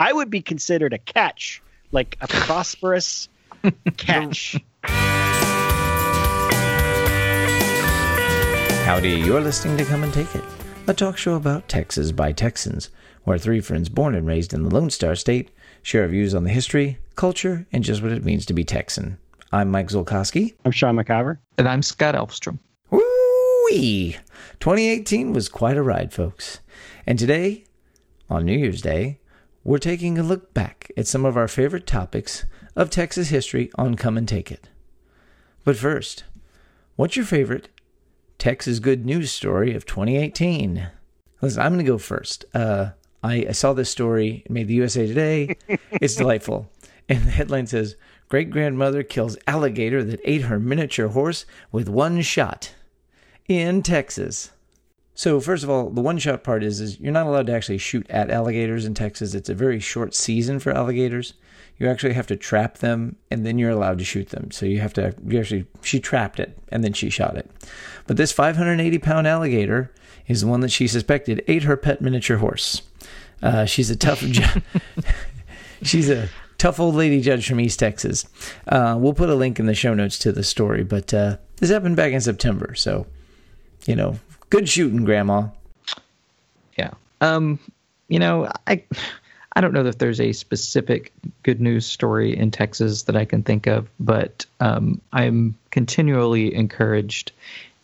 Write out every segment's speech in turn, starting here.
I would be considered a catch, like a prosperous catch. Howdy, you're listening to Come and Take It, a talk show about Texas by Texans, where three friends born and raised in the Lone Star State share views on the history, culture, and just what it means to be Texan. I'm Mike Zolkowski. I'm Sean McIver. And I'm Scott Elfstrom. Woo-wee! 2018 was quite a ride, folks. And today, on New Year's Day, we're taking a look back at some of our favorite topics of Texas history on Come and Take It. But first, what's your favorite Texas good news story of 2018? Listen, I'm going to go first. Uh, I, I saw this story. It made the USA Today. it's delightful. And the headline says Great grandmother kills alligator that ate her miniature horse with one shot in Texas. So first of all, the one shot part is is you're not allowed to actually shoot at alligators in Texas. It's a very short season for alligators. You actually have to trap them and then you're allowed to shoot them. So you have to you actually she trapped it and then she shot it. But this 580 pound alligator is the one that she suspected ate her pet miniature horse. Uh, she's a tough she's a tough old lady judge from East Texas. Uh, we'll put a link in the show notes to the story, but uh, this happened back in September, so you know, good shooting, Grandma. Yeah. Um, you know, I I don't know that there's a specific good news story in Texas that I can think of, but um, I'm continually encouraged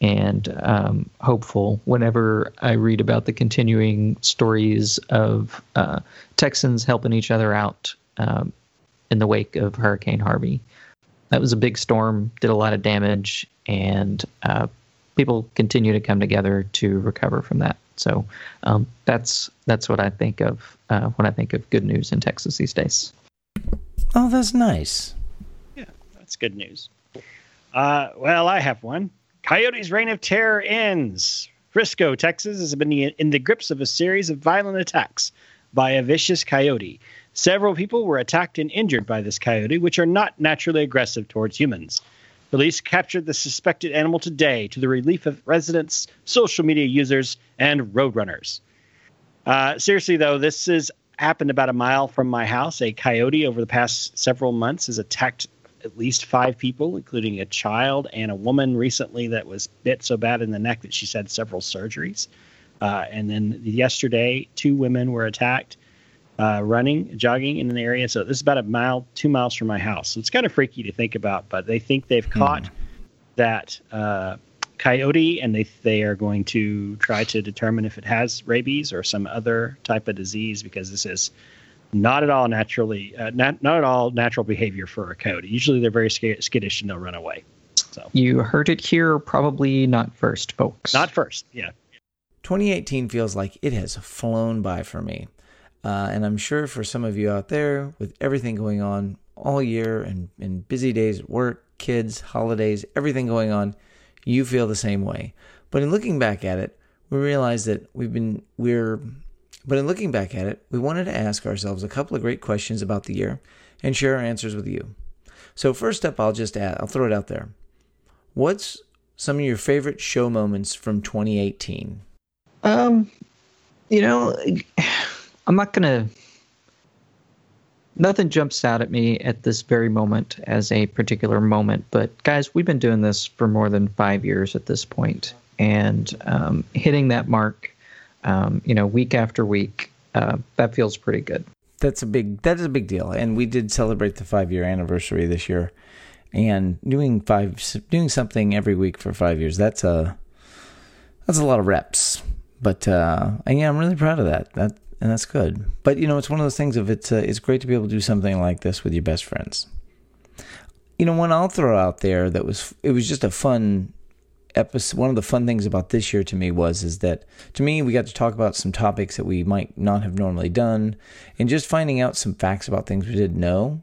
and um, hopeful whenever I read about the continuing stories of uh, Texans helping each other out um, in the wake of Hurricane Harvey. That was a big storm, did a lot of damage, and uh, people continue to come together to recover from that. So um, that's that's what I think of uh, when I think of good news in Texas these days. Oh, that's nice. Yeah, that's good news. Uh, well, I have one. Coyote's reign of terror ends. Frisco, Texas, has been in the grips of a series of violent attacks by a vicious coyote. Several people were attacked and injured by this coyote, which are not naturally aggressive towards humans. Police captured the suspected animal today to the relief of residents, social media users, and roadrunners. Uh, seriously, though, this has happened about a mile from my house. A coyote over the past several months has attacked at least five people, including a child and a woman recently that was bit so bad in the neck that she's had several surgeries. Uh, and then yesterday, two women were attacked uh, running, jogging in an area. So this is about a mile, two miles from my house. So it's kind of freaky to think about, but they think they've hmm. caught that uh, coyote and they, they are going to try to determine if it has rabies or some other type of disease because this is not at all naturally, uh, not, not at all natural behavior for a coyote. Usually they're very skittish and they'll run away. So you heard it here, probably not first, folks. Not first, yeah. 2018 feels like it has flown by for me. Uh, and I'm sure for some of you out there, with everything going on all year and, and busy days at work, kids, holidays, everything going on, you feel the same way. But in looking back at it, we realize that we've been, we're, but in looking back at it, we wanted to ask ourselves a couple of great questions about the year and share our answers with you. So, first up, I'll just add, I'll throw it out there. What's some of your favorite show moments from 2018? Um, you know, I'm not going to. Nothing jumps out at me at this very moment as a particular moment, but guys, we've been doing this for more than five years at this point, and um, hitting that mark, um, you know, week after week, uh, that feels pretty good. That's a big. That is a big deal, and we did celebrate the five year anniversary this year, and doing five, doing something every week for five years. That's a that's a lot of reps, but uh, yeah, I'm really proud of that. That and that's good. But you know, it's one of those things of it's uh, it's great to be able to do something like this with your best friends. You know, one I'll throw out there that was it was just a fun episode. One of the fun things about this year to me was is that to me we got to talk about some topics that we might not have normally done, and just finding out some facts about things we didn't know.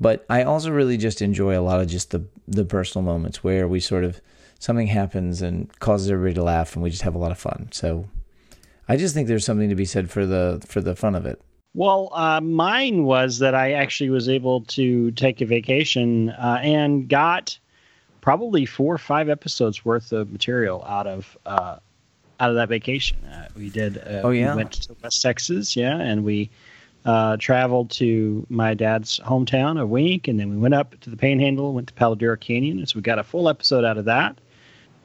But I also really just enjoy a lot of just the the personal moments where we sort of something happens and causes everybody to laugh, and we just have a lot of fun. So I just think there's something to be said for the for the fun of it. Well, uh, mine was that I actually was able to take a vacation uh, and got probably four or five episodes worth of material out of uh, out of that vacation. Uh, we did. Uh, oh yeah. We went to West Texas, yeah, and we uh, traveled to my dad's hometown of Wink, and then we went up to the Panhandle, went to Palo Duro Canyon, and so we got a full episode out of that.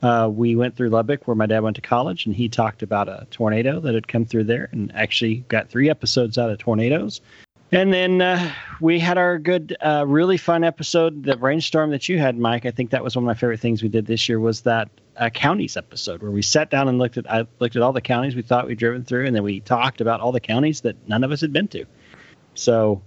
Uh, we went through Lubbock, where my dad went to college, and he talked about a tornado that had come through there, and actually got three episodes out of tornadoes. And then uh, we had our good, uh, really fun episode, the rainstorm that you had, Mike. I think that was one of my favorite things we did this year. Was that uh, counties episode where we sat down and looked at I looked at all the counties we thought we'd driven through, and then we talked about all the counties that none of us had been to. So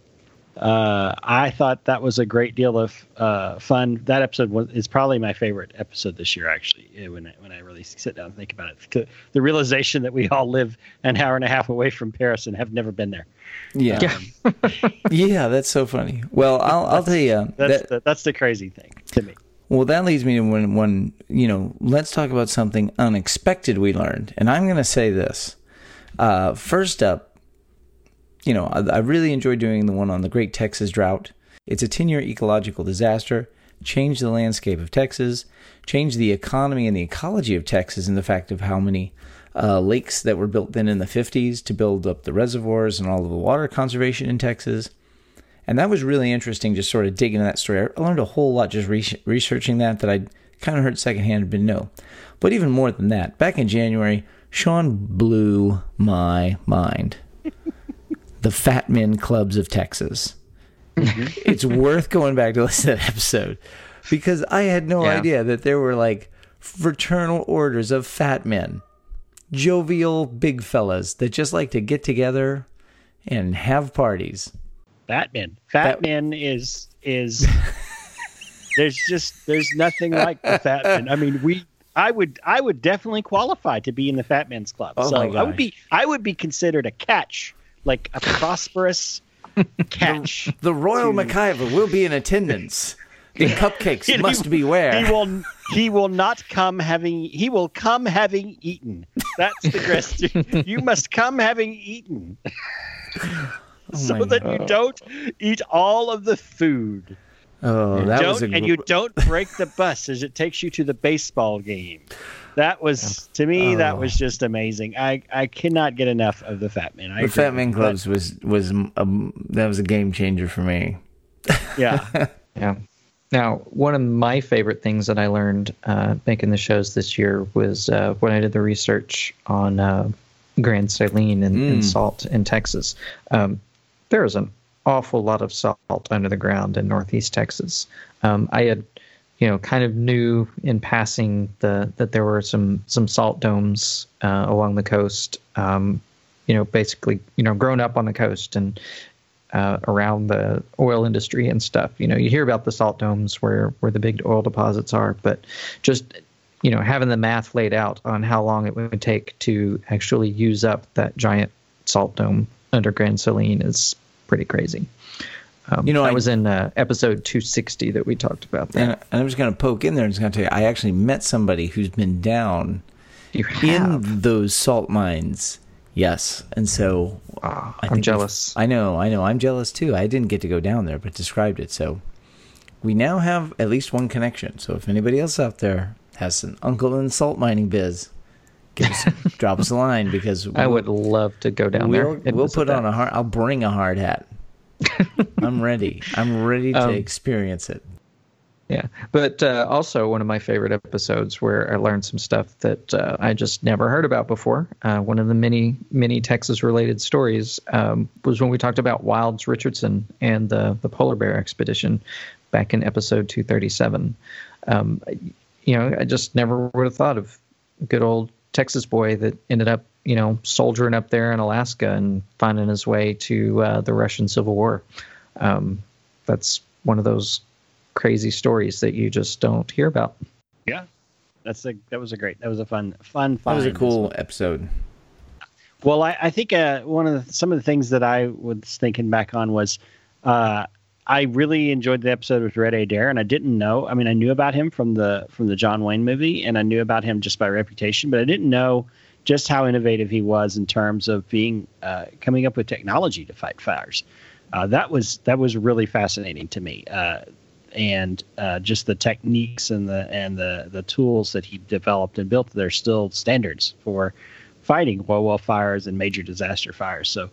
uh, I thought that was a great deal of uh, fun. That episode was, is probably my favorite episode this year, actually. eh, When I, when I really sit down and think about it, the realization that we all live an hour and a half away from Paris and have never been there. Yeah. Yeah. that's so funny. Well, I'll, I'll tell you. That's that- the, that's the crazy thing to me. Well, that leads me to when one, you know, let's talk about something unexpected we learned. And I'm going to say this. Uh, first up, you know, I, I really enjoyed doing the one on the Great Texas Drought. It's a 10 year ecological disaster, changed the landscape of Texas, changed the economy and the ecology of Texas, and the fact of how many uh, lakes that were built then in the 50s to build up the reservoirs and all of the water conservation in Texas. And that was really interesting, just sort of digging that story. I learned a whole lot just re- researching that that I kind of heard secondhand, but no. But even more than that, back in January, Sean blew my mind. The Fat Men Clubs of Texas. Mm-hmm. it's worth going back to listen to that episode because I had no Yeah. idea that there were like fraternal orders of fat men, jovial big fellas that just like to get together and have parties. Batman. Fatman is is there's just there's nothing like the Fatman. I mean, we I would I would definitely qualify to be in the Fat Men's Club. Oh so I would be I would be considered a catch, like a prosperous catch. The Royal to- McIver will be in attendance. The cupcakes He- must beware. He will he will not come having he will come having eaten. That's the question. you must come having eaten. Oh so my that you don't eat all of the food. oh, that was a and you don't break the bus as it takes you to the baseball game. That was to me. That Oh. was just amazing. I, I cannot get enough of the Fat Man. I the Fat with Men you. Clubs was was um, that was a game changer for me. Yeah, Yeah. Now, one of my favorite things that I learned uh, making the shows this year was uh, when I did the research on uh, Grand Saline and, and salt in Texas. Um, there is an awful lot of salt under the ground in Northeast Texas. Um, I had, you know, kind of knew in passing the that there were some some salt domes uh, along the coast. Um, you know, basically, you know, grown up on the coast and uh, around the oil industry and stuff. You know, you hear about the salt domes where where the big oil deposits are, but just you know having the math laid out on how long it would take to actually use up that giant salt dome under Grand Saline is pretty crazy. Um, You know, that I- was in uh, episode 260 that we talked about. That And, I'm just going to poke in there and just going to tell you, I actually met somebody who's been down in those salt mines. Yes, and so Ah, I I'm jealous. I know, I know, I'm jealous too. I didn't get to go down there, but described it. So we now have at least one connection. So if anybody else out there has an uncle in the salt mining biz, give us, drop us a line because I would love to go down there. we'll and we'll put on that. a hard. I'll bring a hard hat. I'm ready. I'm ready to Um, experience it. Yeah, but uh, also one of my favorite episodes where I learned some stuff that uh, I just never heard about before. Uh, one of the many, many Texas-related stories um, was when we talked about Wilds Richardson and the the polar bear expedition back in episode 237. Um, you know, I just never would have thought of good old Texas boy that ended up, you know, soldiering up there in Alaska and finding his way to uh, the Russian Civil War. Um, that's one of those crazy stories that you just don't hear about. yeah. That's a that was a great. That was a fun fun. fun. That was a cool episode. Well, I, I think uh, one of the, some of the things that I was thinking back on was uh, I really enjoyed the episode with Red Adair, and I didn't know. I mean, I knew about him from the from the John Wayne movie, and I knew about him just by reputation, but I didn't know just how innovative he was in terms of being uh, coming up with technology to fight fires. Uh, that was that was really fascinating to me, uh, and uh, just the techniques and the and the the tools that he developed and built. They're still standards for fighting oil well fires and major disaster fires. So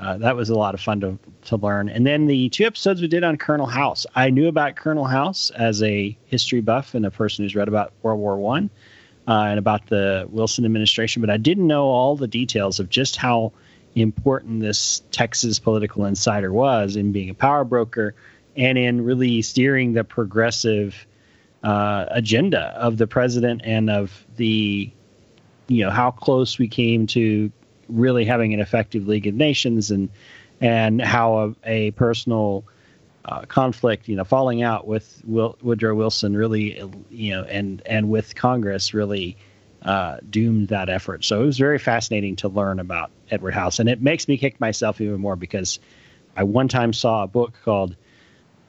uh, that was a lot of fun to, to learn. And then the two episodes we did on Colonel House. I knew about Colonel House as a history buff and a person who's read about World War One uh, and about the Wilson administration, but I didn't know all the details of just how important this Texas political insider was in being a power broker and in really steering the progressive uh, agenda of the president and of the, you know, how close we came to really having an effective League of Nations and and how a, a personal uh, conflict, you know, falling out with Will, Woodrow Wilson really, you know, and and with Congress really uh, doomed that effort. So it was very fascinating to learn about Edward House, and it makes me kick myself even more because I one time saw a book called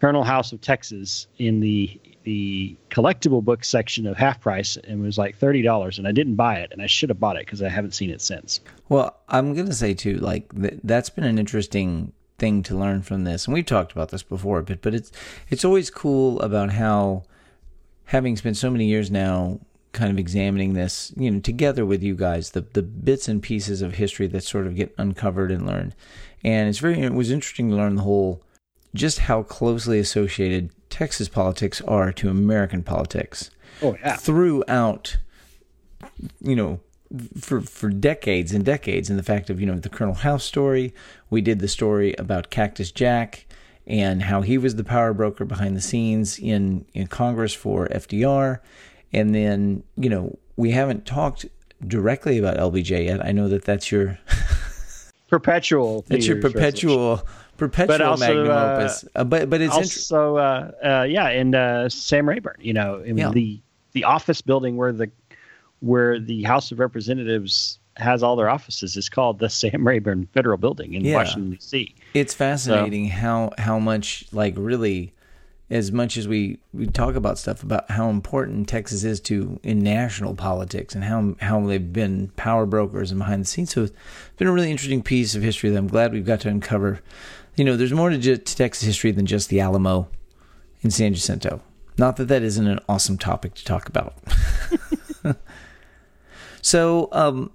Colonel House of Texas in the the collectible book section of half price and it was like thirty dollars, and I didn't buy it, and I should have bought it because I haven't seen it since. Well, I'm gonna say too, like th- that's been an interesting thing to learn from this, and we've talked about this before, but but it's it's always cool about how having spent so many years now kind of examining this, you know, together with you guys, the the bits and pieces of history that sort of get uncovered and learned. And it's very it was interesting to learn the whole just how closely associated Texas politics are to American politics. Oh yeah. Throughout you know for for decades and decades and the fact of you know the Colonel House story, we did the story about Cactus Jack and how he was the power broker behind the scenes in in Congress for FDR and then, you know, we haven't talked directly about LBJ yet. I know that that's your perpetual. That's your perpetual perpetual but also, magnum uh, opus. Uh, but but it's also uh, uh, yeah, and uh, Sam Rayburn. You know, in yeah. the the office building where the where the House of Representatives has all their offices is called the Sam Rayburn Federal Building in yeah. Washington D.C. It's fascinating so, how how much like really as much as we, we talk about stuff about how important Texas is to in national politics and how how they've been power brokers and behind the scenes. So it's been a really interesting piece of history that I'm glad we've got to uncover. You know, there's more to, to Texas history than just the Alamo in San Jacinto. Not that that isn't an awesome topic to talk about. so um,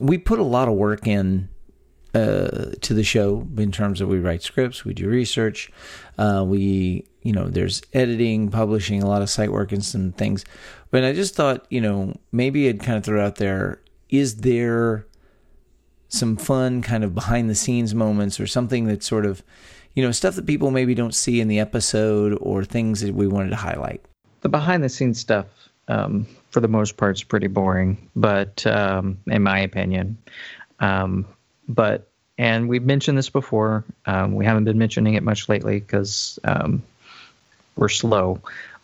we put a lot of work in uh, to the show in terms of we write scripts, we do research, uh, we you know there's editing, publishing, a lot of site work and some things. But I just thought you know maybe I'd kind of throw out there: is there some fun kind of behind the scenes moments or something that sort of you know stuff that people maybe don't see in the episode or things that we wanted to highlight? The behind the scenes stuff. Um, for the most part, is pretty boring, but um, in my opinion, um, but and we've mentioned this before. Um, we haven't been mentioning it much lately because um, we're slow,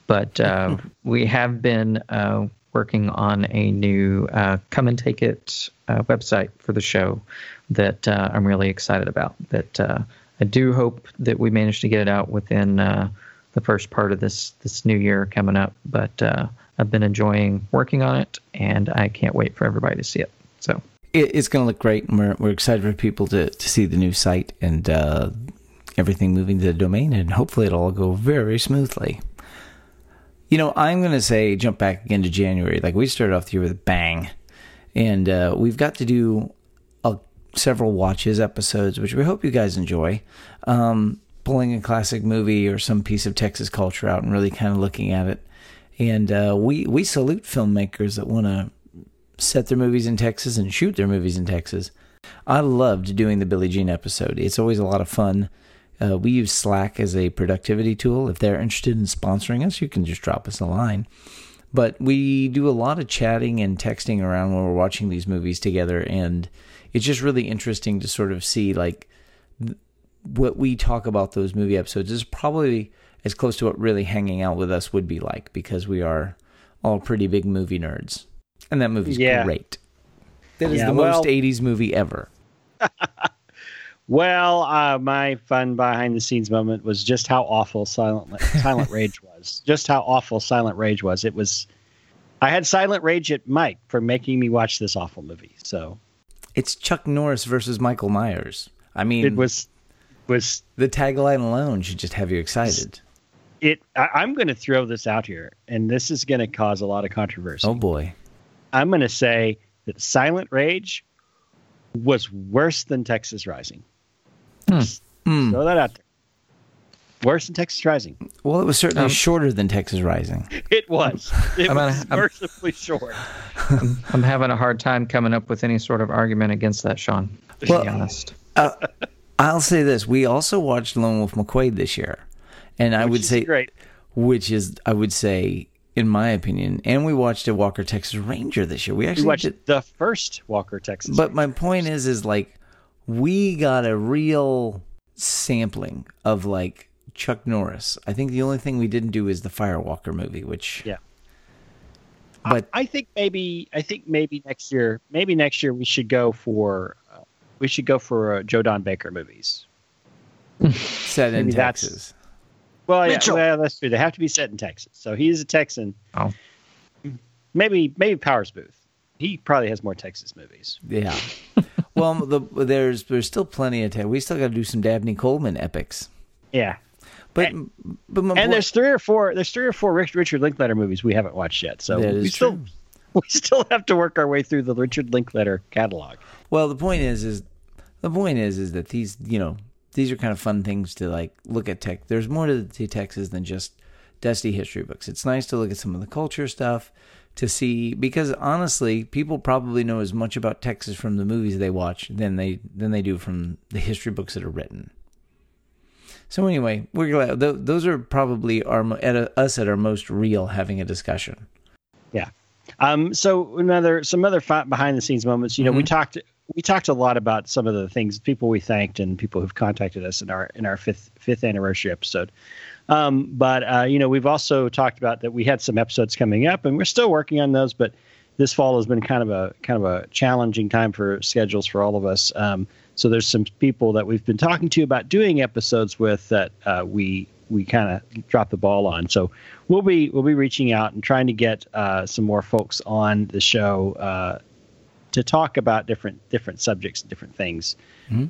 but uh, we have been uh, working on a new uh, come and take it uh, website for the show that uh, I'm really excited about. That uh, I do hope that we manage to get it out within the first part of this this new year coming up. But I've been enjoying working on it, and I can't wait for everybody to see it. So it, it's going to look great, and we're we're excited for people to to see the new site and uh, everything moving to the domain, and hopefully it'll all go very smoothly. You know, I'm going to say jump back again to January. Like we started off the year with a bang, and uh, we've got to do a, several watches episodes, which we hope you guys enjoy. Um, pulling a classic movie or some piece of Texas culture out and really kind of looking at it. And uh, we we salute filmmakers that want to set their movies in Texas and shoot their movies in Texas. I loved doing the Billie Jean episode. It's always a lot of fun. Uh, we use Slack as a productivity tool. If they're interested in sponsoring us, you can just drop us a line. But we do a lot of chatting and texting around when we're watching these movies together, and it's just really interesting to sort of see like what we talk about those movie episodes is probably as close to what really hanging out with us would be like because we are all pretty big movie nerds and that movie's yeah. great. That is yeah, the well, most '80s movie ever. well, uh, my fun behind the scenes moment was just how awful Silent Silent Rage was. Just how awful Silent Rage was. It was. I had Silent Rage at Mike for making me watch this awful movie. So, it's Chuck Norris versus Michael Myers. I mean, it was was the tagline alone should just have you excited. It. I, am going to throw this out here, and this is going to cause a lot of controversy. Oh boy! I'm going to say that Silent Rage was worse than Texas Rising. Hmm. Hmm. Throw that out there. Worse than Texas Rising. Well, it was certainly Um, shorter than Texas Rising. It was. It I'm gonna- was I'm- mercifully short. I'm having a hard time coming up with any sort of argument against that, Sean. To Well- be honest. I'll say this: we also watched Lone Wolf McQuaid this year, and I Which would say, great. which is, I would say, in my opinion, and we watched a Walker Texas Ranger this year. We We actually watched did, the first Walker Texas. but my point is, is like we got a real sampling of like Chuck Norris. I think the only thing we didn't do is the Firewalker movie, which Yeah. but I think maybe I think maybe next year maybe next year we should go for uh, we should go for uh, Joe Don Baker movies. set in Texas. Well, yeah, Mitchell. well, that's true. They have to be set in Texas. So he's a Texan. Oh. Maybe maybe Powers Boothe. He probably has more Texas movies. Yeah. well, the, there's there's still plenty of time. We still got to do some Dabney Coleman epics. Yeah. But but my And point- there's three or four there's three or four Rich, Richard Linklater movies we haven't watched yet. So we still true. we still have to work our way through the Richard Linklater catalog. well, the point is is the point is is that these you know these are kind of fun things to like look at tech. There's more to, to Texas than just dusty history books. It's nice to look at some of the culture stuff to see because honestly, people probably know as much about Texas from the movies they watch than they than they do from the history books that are written. So anyway, we're glad th- those are probably our at a, us at our most real having a discussion. Yeah. Um, so another some other behind the scenes moments. You know, we talked we talked a lot about some of the things people we thanked and people who've contacted us in our in our fifth fifth anniversary episode. Um, but uh, you know, we've also talked about that we had some episodes coming up, and we're still working on those. But this fall has been kind of a kind of a challenging time for schedules for all of us. Um, so there's some people that we've been talking to about doing episodes with that uh, we we kind of dropped the ball on. So we'll be we'll be reaching out and trying to get uh, some more folks on the show uh, to talk about different different subjects, and different things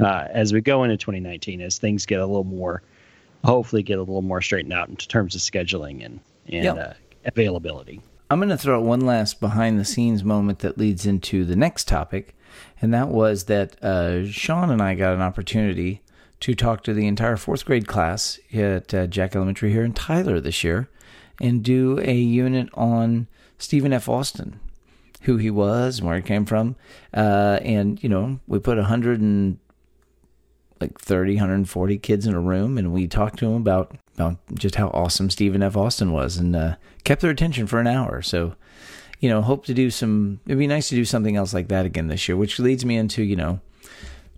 uh, as we go into 2019, as things get a little more, hopefully get a little more straightened out in terms of scheduling and and Yep. uh, availability. I'm going to throw out one last behind the scenes moment that leads into the next topic, and that was that uh, Sean and I got an opportunity to talk to the entire fourth grade class at uh, Jack Elementary here in Tyler this year and do a unit on Stephen F. Austin, who he was and where he came from. Uh, and, you know, we put a 100 and like 30, 140 kids in a room, and we talked to them about about just how awesome Stephen F. Austin was, and uh, kept their attention for an hour. So, you know, hope to do some. It'd be nice to do something else like that again this year, which leads me into you know,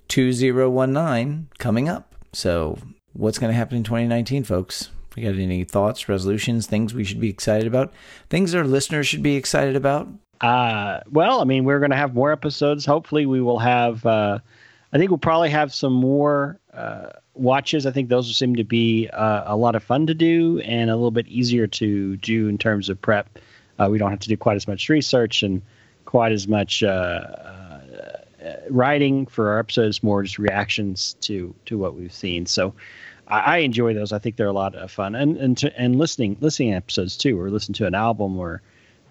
two zero one nine coming up. So, what's going to happen in 2019, folks? We got any thoughts, resolutions, things we should be excited about, things our listeners should be excited about? Uh, well, I mean, we're going to have more episodes. Hopefully, we will have. Uh, I think we'll probably have some more uh, watches. I think those seem to be uh, a lot of fun to do and a little bit easier to do in terms of prep. Uh, we don't have to do quite as much research and quite as much uh, writing for our episodes. More just reactions to to what we've seen. So. I I enjoy those. I think they're a lot of fun, and and to, and listening listening episodes too, or listen to an album or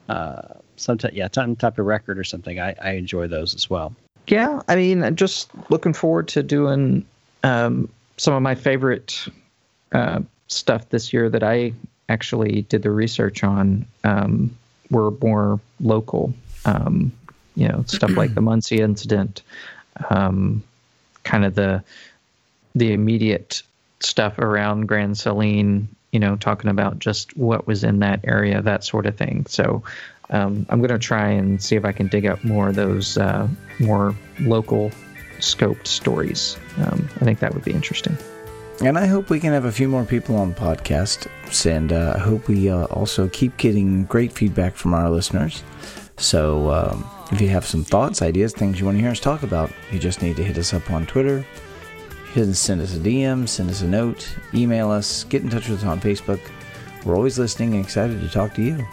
uh, some type, yeah, some type of record or something. I, I enjoy those as well. Yeah, I mean, I'm just looking forward to doing um, some of my favorite uh, stuff this year that I actually did the research on um, were more local. Um, you know, stuff like the Muncie incident, um, kind of the the immediate stuff around Grand Saline. You know, talking about just what was in that area, that sort of thing. So um, I'm going to try and see if I can dig up more of those uh, more local scoped stories. Um, I think that would be interesting. And I hope we can have a few more people on the podcast. And uh, I hope we uh, also keep getting great feedback from our listeners. So um, if you have some thoughts, ideas, things you want to hear us talk about, you just need to hit us up on Twitter. You can send us a DM, send us a note, email us, get in touch with us on Facebook. We're always listening and excited to talk to you.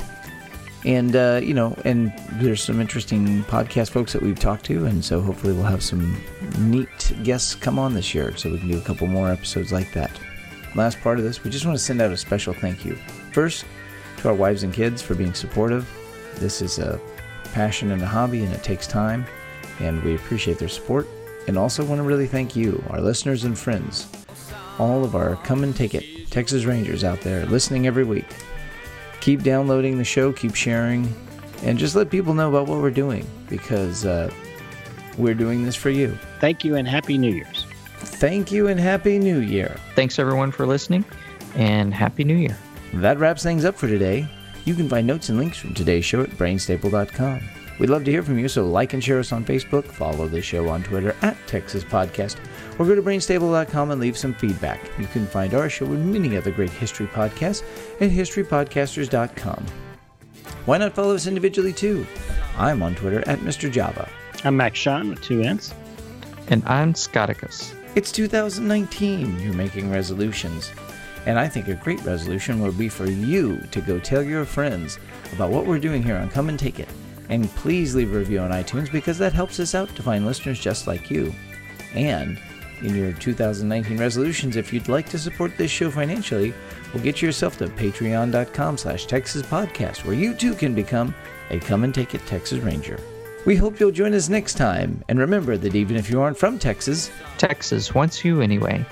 And, uh, you know, and there's some interesting podcast folks that we've talked to. And so hopefully we'll have some neat guests come on this year so we can do a couple more episodes like that. Last part of this, we just want to send out a special thank you. First, to our wives and kids for being supportive. This is a passion and a hobby and it takes time. and we appreciate their support. And also want to really thank you, our listeners and friends, all of our Come and Take It Texas Rangers out there listening every week. Keep downloading the show, keep sharing, and just let people know about what we're doing because uh, we're doing this for you. Thank you and Happy New Year's. Thank you and Happy New Year. Thanks everyone for listening, and Happy New Year. That wraps things up for today. You can find notes and links from today's show at brainstable.com. We'd love to hear from you, so like and share us on Facebook, follow the show on Twitter at Texas Podcast, or go to brainstable.com and leave some feedback. You can find our show and many other great history podcasts at historypodcasters.com. Why not follow us individually too? I'm on Twitter at Mr. Java. I'm Max Sean with two N's. And I'm Scotticus. It's 2019. You're making resolutions. And I think a great resolution would be for you to go tell your friends about what we're doing here on Come and Take It. And please leave a review on iTunes because that helps us out to find listeners just like you. And in your 2019 resolutions, if you'd like to support this show financially, well, get yourself to patreon.com slash Texas Podcast, where you too can become a Come and Take It Texas Ranger. We hope you'll join us next time. And remember that even if you aren't from Texas, Texas wants you anyway.